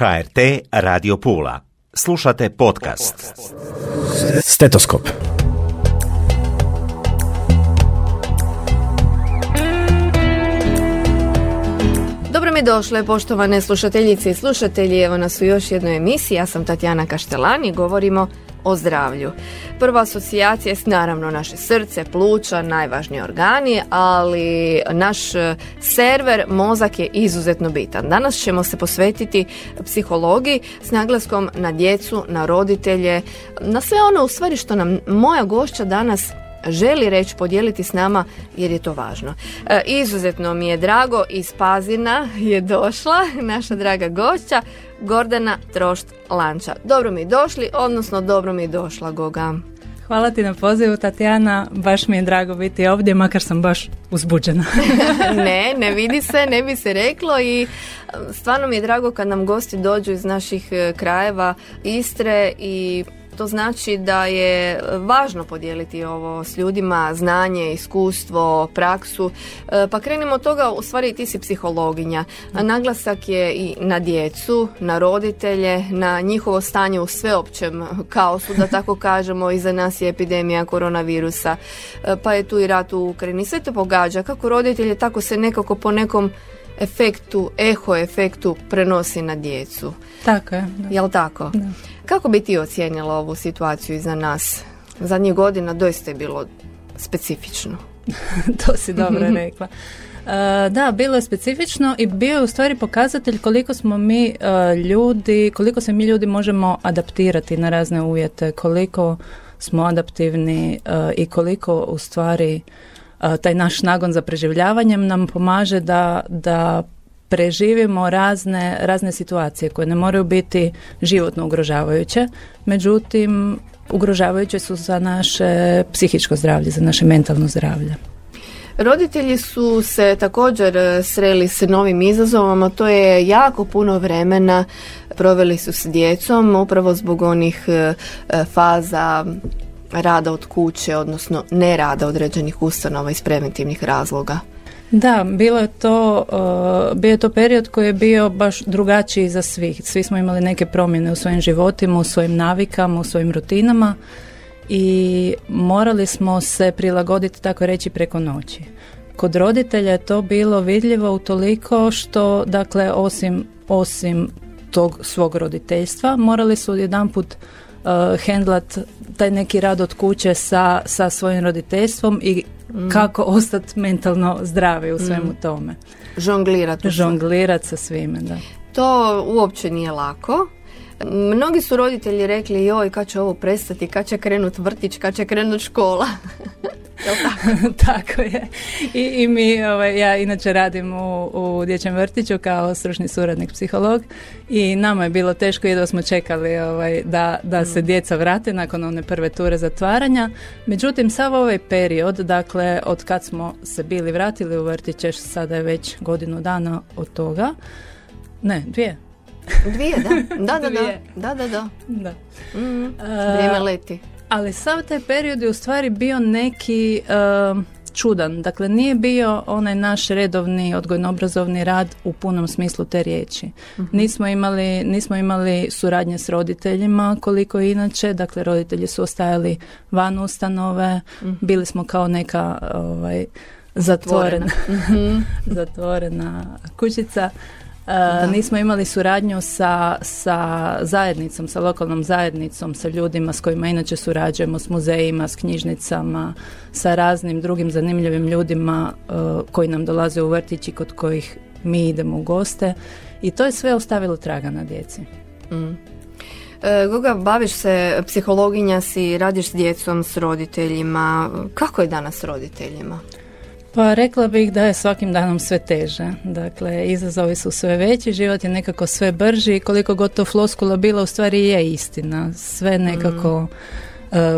HRT Radio Pula. Slušate podcast. Stetoskop. Dobro mi došle, poštovane slušateljice i slušatelji. Evo nas u još jednoj emisiji. Ja sam Tatjana Kaštelani. Govorimo o zdravlju. Prva asocijacija je naravno naše srce, pluća, najvažniji organi, ali naš e, server, mozak je izuzetno bitan. Danas ćemo se posvetiti psihologiji s naglaskom na djecu, na roditelje, na sve ono u stvari što nam moja gošća danas želi reći, podijeliti s nama jer je to važno. E, izuzetno mi je drago iz Pazina je došla naša draga gošća Gordana Trošt Lanča. Dobro mi došli, odnosno dobro mi došla Goga. Hvala ti na pozivu Tatjana, baš mi je drago biti ovdje, makar sam baš uzbuđena. ne, ne vidi se, ne bi se reklo i stvarno mi je drago kad nam gosti dođu iz naših e, krajeva Istre i to znači da je važno podijeliti ovo s ljudima, znanje, iskustvo, praksu. E, pa krenimo od toga, u stvari ti si psihologinja. Naglasak je i na djecu, na roditelje, na njihovo stanje u sveopćem kaosu, da tako kažemo, iza nas je epidemija koronavirusa, e, pa je tu i rat u Ukrajini. Sve to pogađa, kako roditelje, tako se nekako po nekom efektu, eho efektu prenosi na djecu. Tako je. Da. Jel tako? Da. Kako bi ti ocijenila ovu situaciju iza nas? Zadnjih godina doista je bilo specifično. to si dobro rekla. Uh, da, bilo je specifično i bio je u stvari pokazatelj koliko smo mi uh, ljudi, koliko se mi ljudi možemo adaptirati na razne uvjete, koliko smo adaptivni uh, i koliko u stvari taj naš nagon za preživljavanjem nam pomaže da, da preživimo razne, razne situacije koje ne moraju biti životno ugrožavajuće, međutim ugrožavajuće su za naše psihičko zdravlje, za naše mentalno zdravlje. Roditelji su se također e, sreli s novim izazovom, to je jako puno vremena proveli su s djecom upravo zbog onih e, e, faza rada od kuće, odnosno ne rada određenih ustanova iz preventivnih razloga. Da, bilo je to, uh, bio je to period koji je bio baš drugačiji za svih. Svi smo imali neke promjene u svojim životima, u svojim navikama, u svojim rutinama i morali smo se prilagoditi tako reći preko noći. Kod roditelja je to bilo vidljivo utoliko što, dakle, osim, osim tog svog roditeljstva, morali su jedanput uh, hendlat taj neki rad od kuće sa, sa svojim roditeljstvom i mm. kako ostati mentalno zdravi u svemu mm. tome. Žonglirati. Žonglirati sa svime, da. To uopće nije lako. Mnogi su roditelji rekli joj kad će ovo prestati, kad će krenut vrtić, kad će krenut škola. tako? tako je. I, i mi, ovaj, ja inače radim u, u dječjem vrtiću kao stručni suradnik psiholog i nama je bilo teško da smo čekali ovaj, da, da se mm. djeca vrate nakon one prve ture zatvaranja. Međutim, sav ovaj period, dakle, od kad smo se bili vratili u vrtiće, sada je već godinu dana od toga, ne, dvije, Dvije, da. Da, da, da. Da, da, da. da. Mm, vrijeme leti. Ali sav taj period je u stvari bio neki uh, čudan. Dakle, nije bio onaj naš redovni odgojno-obrazovni rad u punom smislu te riječi. uh Nismo, imali, nismo imali suradnje s roditeljima koliko inače. Dakle, roditelji su ostajali van ustanove. uh Bili smo kao neka ovaj, zatvorena, zatvorena kućica. Nismo imali suradnju sa, sa zajednicom, sa lokalnom zajednicom, sa ljudima s kojima inače surađujemo, s muzejima, s knjižnicama, sa raznim drugim zanimljivim ljudima uh, koji nam dolaze u vrtići kod kojih mi idemo u goste i to je sve ostavilo traga na djeci. Mm. E, Goga, baviš se, psihologinja si, radiš s djecom, s roditeljima. Kako je danas s roditeljima? Pa rekla bih da je svakim danom sve teže. Dakle, izazovi su sve veći, život je nekako sve brži i koliko god to floskula bila, u stvari je istina. Sve nekako... Mm.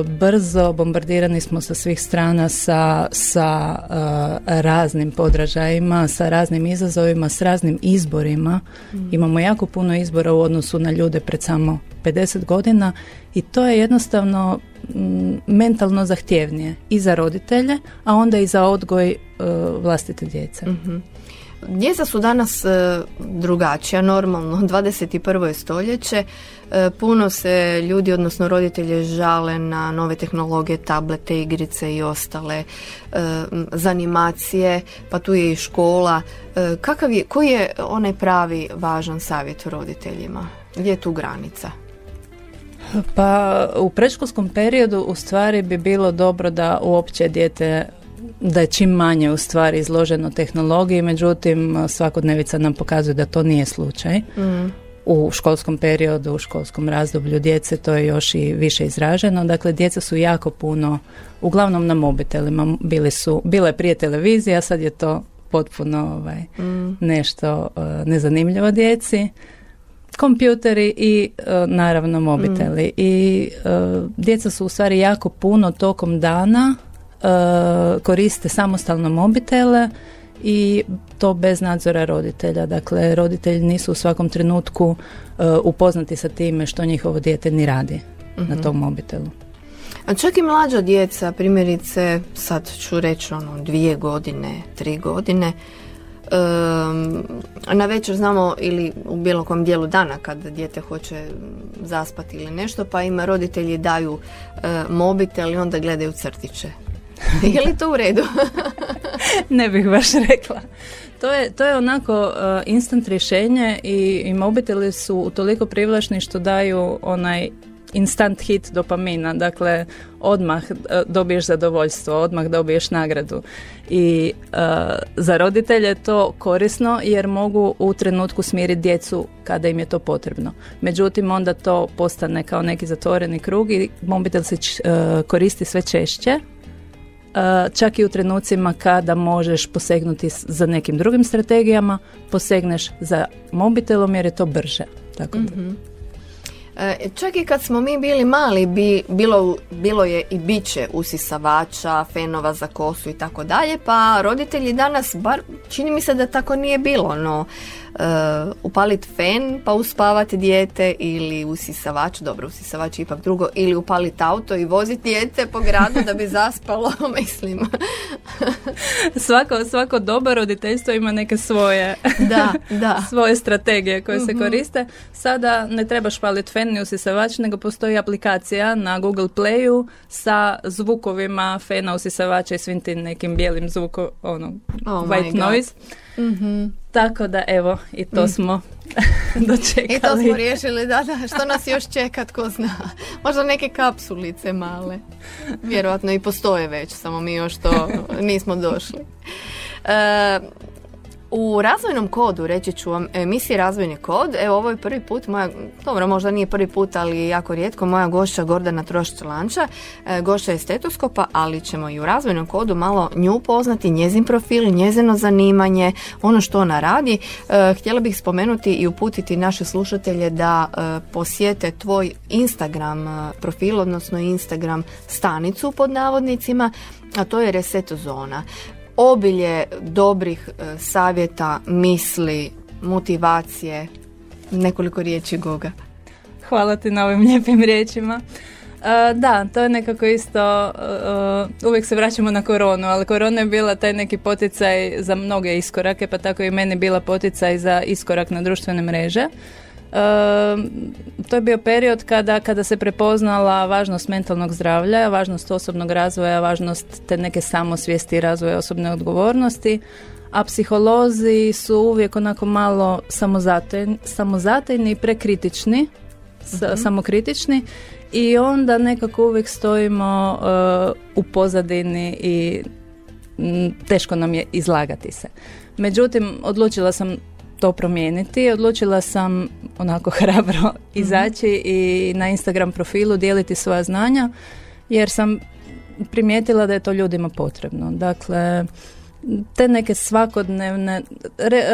Brzo, bombardirani smo sa svih strana sa, sa uh, raznim podražajima, sa raznim izazovima, s raznim izborima. Mm. Imamo jako puno izbora u odnosu na ljude pred samo 50 godina i to je jednostavno mentalno zahtjevnije i za roditelje, a onda i za odgoj uh, vlastite djece. uh djeca su danas e, drugačija, normalno, 21. stoljeće, e, puno se ljudi, odnosno roditelje, žale na nove tehnologije, tablete, igrice i ostale zanimacije, pa tu je i škola. Kakav je, koji je onaj pravi važan savjet roditeljima? Gdje je tu granica? Pa u predškolskom periodu u stvari bi bilo dobro da uopće dijete da je čim manje u stvari izloženo tehnologiji, međutim svakodnevica nam pokazuje da to nije slučaj. Mm. U školskom periodu, u školskom razdoblju djece to je još i više izraženo. Dakle, djeca su jako puno, uglavnom na mobitelima, bili su, bila je prije televizija, sad je to potpuno ovaj, mm. nešto uh, nezanimljivo djeci kompjuteri i uh, naravno mobiteli mm. i uh, djeca su u stvari jako puno tokom dana koriste samostalno mobitele i to bez nadzora roditelja. Dakle, roditelji nisu u svakom trenutku upoznati sa time što njihovo dijete ni radi na mhm. tom mobitelu. A čak i mlađa djeca, primjerice, sad ću reći ono dvije godine, tri godine, na večer znamo ili u bilo kom dijelu dana kad dijete hoće zaspati ili nešto pa ima roditelji daju e, mobitel i onda gledaju crtiće. je li to u redu? ne bih baš rekla. To je, to je onako uh, instant rješenje i, i mobiteli su toliko privlačni što daju onaj instant hit dopamina, dakle odmah e, dobiješ zadovoljstvo, odmah dobiješ nagradu. I e, za roditelje je to korisno jer mogu u trenutku smiriti djecu kada im je to potrebno. Međutim, onda to postane kao neki zatvoreni krug i mobitel se uh, koristi sve češće čak i u trenucima kada možeš posegnuti za nekim drugim strategijama, posegneš za mobitelom jer je to brže. Tako da. Mhm. E, čak i kad smo mi bili mali, bi, bilo, bilo je i biće usisavača, fenova za kosu i tako dalje, pa roditelji danas, bar čini mi se da tako nije bilo, no uh, upaliti fen pa uspavati dijete ili usisavač, dobro usisavač ipak drugo, ili upaliti auto i voziti dijete po gradu da bi zaspalo, mislim. svako, svako dobar roditeljstvo ima neke svoje, da, da. svoje strategije koje se mhm. koriste. Sada ne trebaš paliti fen ni usisavač, nego postoji aplikacija na Google Playu sa zvukovima fena usisavača i svim tim nekim bijelim zvukom, ono, oh white noise. mm tako da evo i to mm. smo dočekali. I to smo riješili, da, da, što nas još čeka, tko zna. Možda neke kapsulice male. Vjerojatno i postoje već, samo mi još to nismo došli. E, u razvojnom kodu, reći ću vam, emisiji Razvojni kod, evo ovo je prvi put, moja, dobro možda nije prvi put, ali jako rijetko, moja gošća Gordana Trošč-Lanča, e, gošća je stetoskopa, ali ćemo i u razvojnom kodu malo nju poznati, njezin profil, njezino zanimanje, ono što ona radi. E, htjela bih spomenuti i uputiti naše slušatelje da e, posjete tvoj Instagram profil, odnosno Instagram stanicu pod navodnicima, a to je Reset Zona obilje dobrih e, savjeta, misli, motivacije, nekoliko riječi Goga. Hvala ti na ovim lijepim riječima. E, da, to je nekako isto, uh, uvijek se vraćamo na koronu, ali korona je bila taj neki poticaj za mnoge iskorake, pa tako i meni bila poticaj za iskorak na društvene mreže. To je bio period kada, kada se prepoznala važnost mentalnog zdravlja, važnost osobnog razvoja, važnost te neke samosvijesti i razvoja osobne odgovornosti, a psiholozi su uvijek onako malo samozatajni, samozatajni i prekritični, uh samokritični i onda nekako uvijek stojimo uh, u pozadini i teško nam je izlagati se. Međutim, odlučila sam to promijeniti. Odlučila sam onako hrabro mhm. izaći i na Instagram profilu dijeliti svoja znanja jer sam primijetila da je to ljudima potrebno. Dakle, te neke svakodnevne,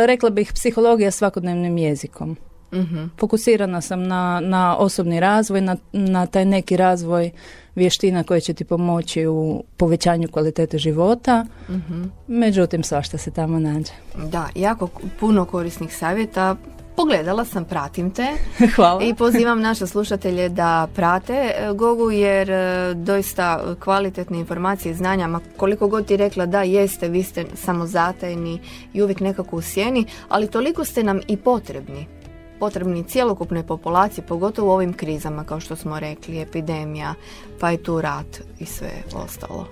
rekla bih psihologija svakodnevnim jezikom. Uh Fokusirana sam na, na osobni razvoj, na, na taj neki razvoj vještina koje će ti pomoći u povećanju kvalitete života. uh Međutim, svašta se tamo nađe. Da, jako puno korisnih savjeta Pogledala sam, pratim te Hvala. i pozivam naše slušatelje da prate e, Gogu jer e, doista kvalitetne informacije i znanja, ma koliko god ti rekla da jeste, vi ste samozatajni i uvijek nekako u sjeni, ali toliko ste nam i potrebni potrebni cjelokupnoj populaciji, pogotovo u ovim krizama kao što smo rekli, epidemija, pa i tu rat i sve ostalo.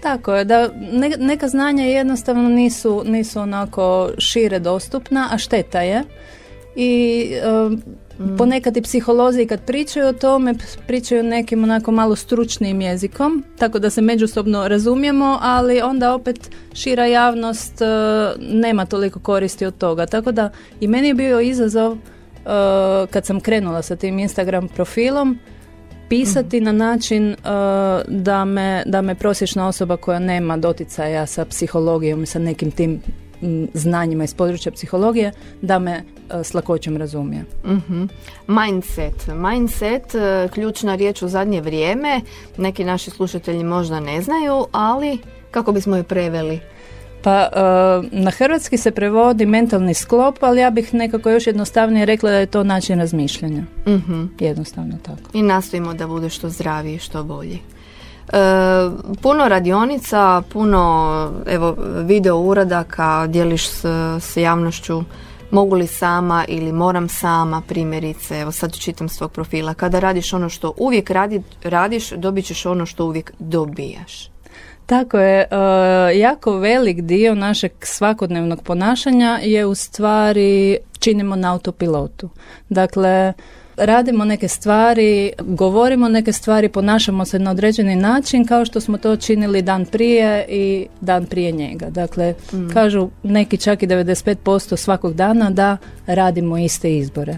Tako je, da ne- neka znanja jednostavno nisu, nisu onako šire dostupna, a šteta je. I um, ponekad i psiholozi kad pričaju o tome, pričaju nekim onako malo stručnim jezikom, tako da se međusobno razumijemo, ali onda opet šira javnost uh, nema toliko koristi od toga. Tako da i meni je bio izazov uh, kad sam krenula sa tim Instagram profilom, pisati na način uh, da, me, da me prosječna osoba koja nema doticaja sa psihologijom i sa nekim tim mm, znanjima iz područja psihologije, da me uh, s lakoćom razumije. Mhm. Mindset. Mindset, e, ključna riječ u zadnje vrijeme. Neki naši slušatelji možda ne znaju, ali kako bismo je preveli? Pa uh, na hrvatski se prevodi mentalni sklop, ali ja bih nekako još jednostavnije rekla da je to način razmišljanja. Mhm. Jednostavno tako. I nastojimo da bude što zdraviji, što bolji. E, puno radionica, puno evo, video uradaka, dijeliš s, s javnošću mogu li sama ili moram sama, primjerice, evo sad čitam s tvog profila, kada radiš ono što uvijek radi, radiš, dobit ćeš ono što uvijek dobijaš. Tako je, e, jako velik dio našeg svakodnevnog ponašanja je u stvari činimo na autopilotu. Dakle, radimo neke stvari, govorimo neke stvari, ponašamo se na određeni način kao što smo to činili dan prije i dan prije njega. Dakle, kažu neki čak i 95% svakog dana da radimo iste izbore.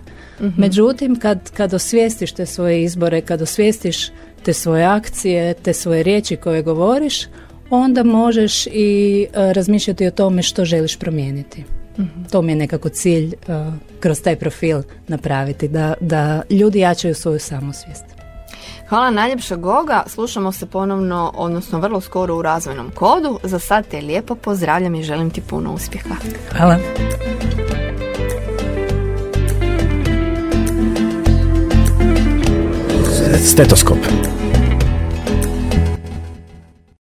Međutim, kad, kad osvijestiš te svoje izbore, kad osvijestiš te svoje akcije, te svoje riječi koje govoriš, onda možeš i e, razmišljati o tome što želiš promijeniti. To mi je nekako cilj e, kroz taj profil napraviti, da, da ljudi jačaju svoju samosvijest. Hvala najljepša Goga, slušamo se ponovno, odnosno vrlo skoro u razvojnom kodu. Za sad te lijepo pozdravljam i želim ti puno uspjeha. Hvala. Stetoskop.